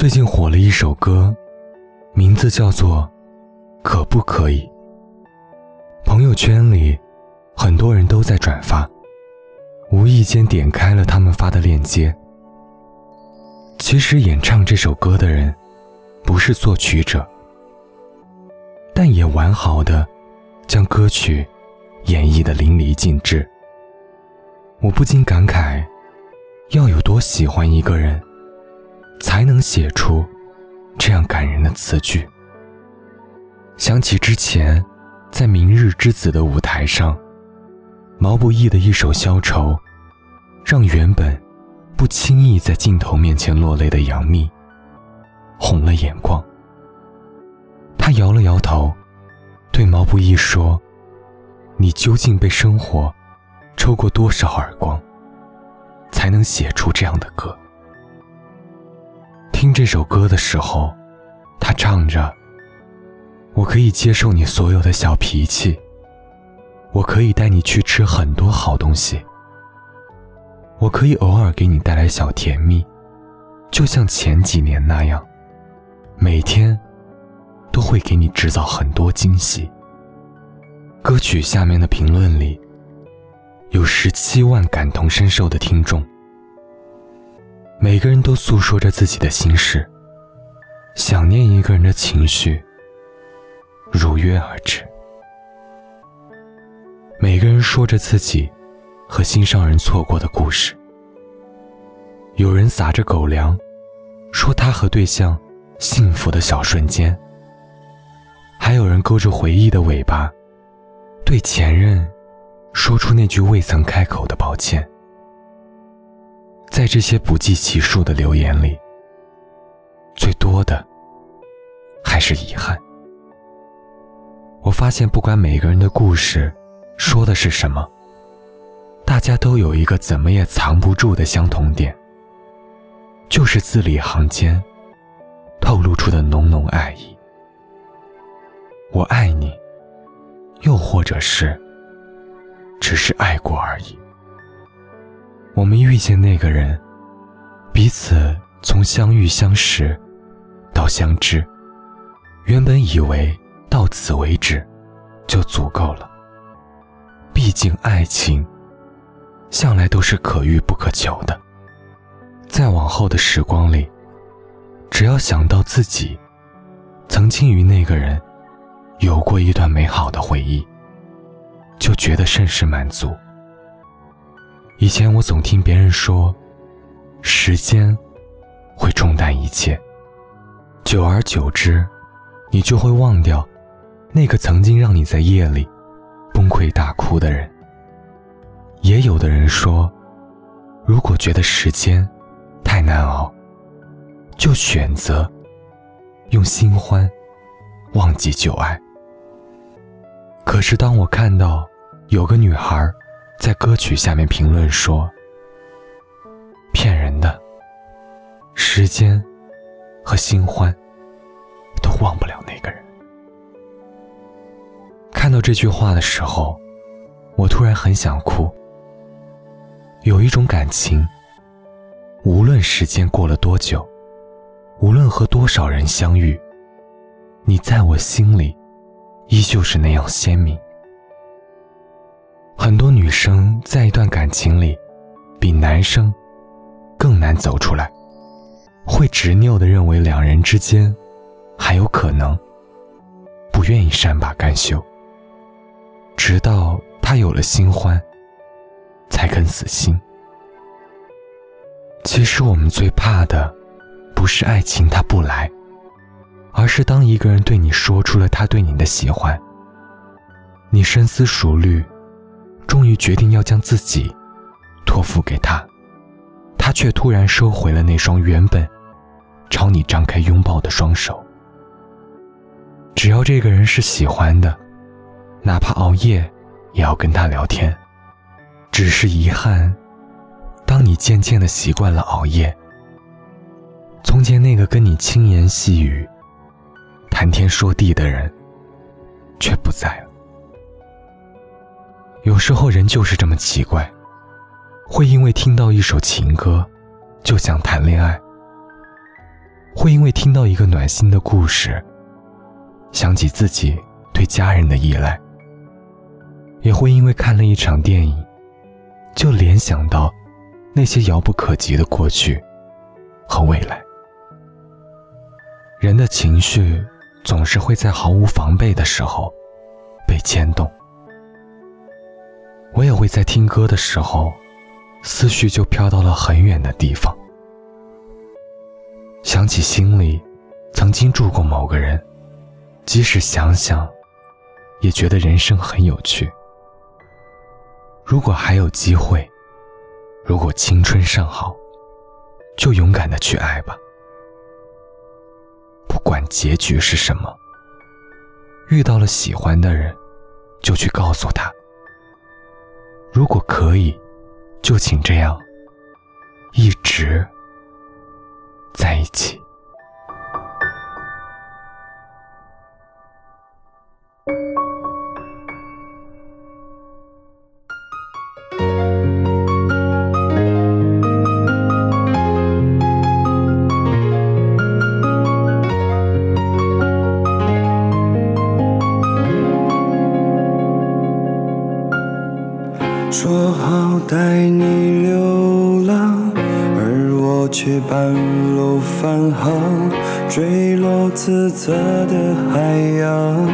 最近火了一首歌，名字叫做《可不可以》。朋友圈里很多人都在转发，无意间点开了他们发的链接。其实演唱这首歌的人不是作曲者，但也完好的将歌曲演绎的淋漓尽致。我不禁感慨，要有多喜欢一个人。才能写出这样感人的词句。想起之前在《明日之子》的舞台上，毛不易的一首《消愁》，让原本不轻易在镜头面前落泪的杨幂红了眼眶。她摇了摇头，对毛不易说：“你究竟被生活抽过多少耳光，才能写出这样的歌？”听这首歌的时候，他唱着：“我可以接受你所有的小脾气，我可以带你去吃很多好东西，我可以偶尔给你带来小甜蜜，就像前几年那样，每天都会给你制造很多惊喜。”歌曲下面的评论里，有十七万感同身受的听众。每个人都诉说着自己的心事，想念一个人的情绪如约而至。每个人说着自己和心上人错过的故事。有人撒着狗粮，说他和对象幸福的小瞬间；还有人勾着回忆的尾巴，对前任说出那句未曾开口的抱歉。在这些不计其数的留言里，最多的还是遗憾。我发现，不管每个人的故事说的是什么，大家都有一个怎么也藏不住的相同点，就是字里行间透露出的浓浓爱意。我爱你，又或者是只是爱过而已。我们遇见那个人，彼此从相遇相识到相知，原本以为到此为止就足够了。毕竟爱情向来都是可遇不可求的。再往后的时光里，只要想到自己曾经与那个人有过一段美好的回忆，就觉得甚是满足。以前我总听别人说，时间会冲淡一切，久而久之，你就会忘掉那个曾经让你在夜里崩溃大哭的人。也有的人说，如果觉得时间太难熬，就选择用新欢忘记旧爱。可是当我看到有个女孩。在歌曲下面评论说：“骗人的，时间和新欢都忘不了那个人。”看到这句话的时候，我突然很想哭。有一种感情，无论时间过了多久，无论和多少人相遇，你在我心里依旧是那样鲜明。很多女生在一段感情里，比男生更难走出来，会执拗的认为两人之间还有可能，不愿意善罢甘休，直到他有了新欢，才肯死心。其实我们最怕的，不是爱情它不来，而是当一个人对你说出了他对你的喜欢，你深思熟虑。终于决定要将自己托付给他，他却突然收回了那双原本朝你张开拥抱的双手。只要这个人是喜欢的，哪怕熬夜也要跟他聊天。只是遗憾，当你渐渐的习惯了熬夜，从前那个跟你轻言细语、谈天说地的人却不在了。有时候人就是这么奇怪，会因为听到一首情歌，就想谈恋爱。会因为听到一个暖心的故事，想起自己对家人的依赖；也会因为看了一场电影，就联想到那些遥不可及的过去和未来。人的情绪总是会在毫无防备的时候被牵动。我也会在听歌的时候，思绪就飘到了很远的地方。想起心里曾经住过某个人，即使想想，也觉得人生很有趣。如果还有机会，如果青春尚好，就勇敢的去爱吧。不管结局是什么，遇到了喜欢的人，就去告诉他。如果可以，就请这样，一直。在一起。说好带你流浪，而我却半路返航，坠落自责的海洋。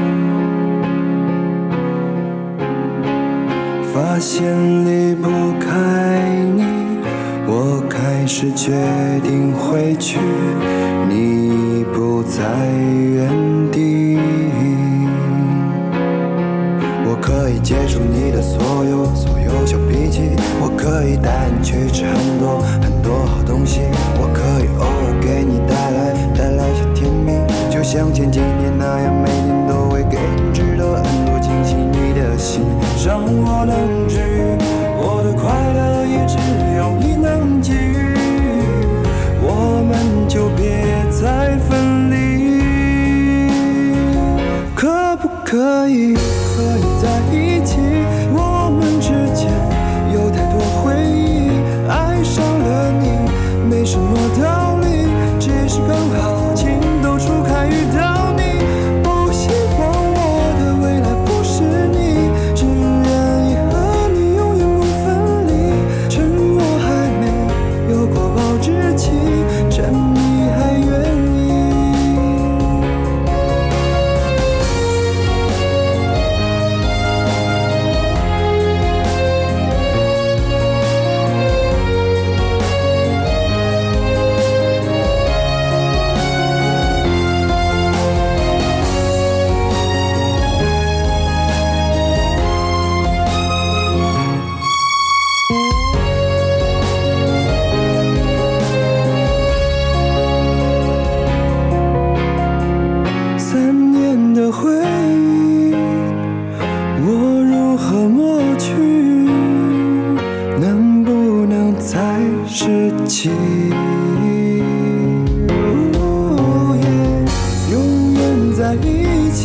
发现离不开你，我开始决定回去，你不在原我可以带你去吃很多很多好东西，我可以偶尔给你带来带来些甜蜜，就像前几年那样，每年都会给你制造很多惊喜。你的心让我能治愈，我的快乐也只有你能给予，我们就别再分离，可不可以？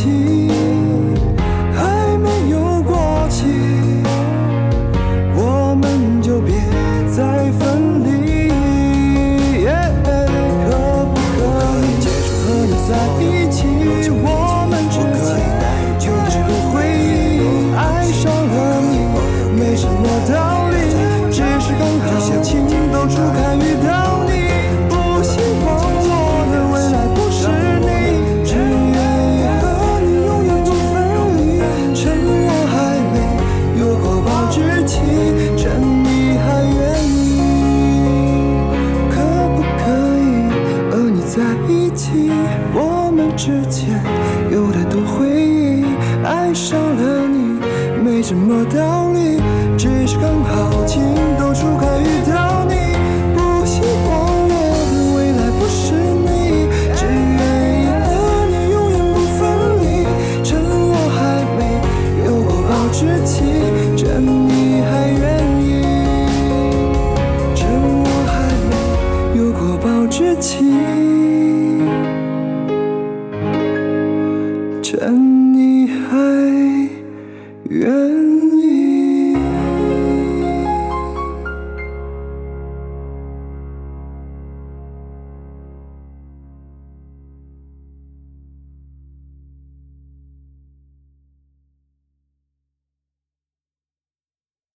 听起？我们之间有太多回忆，爱上了你没什么道理，Yeah.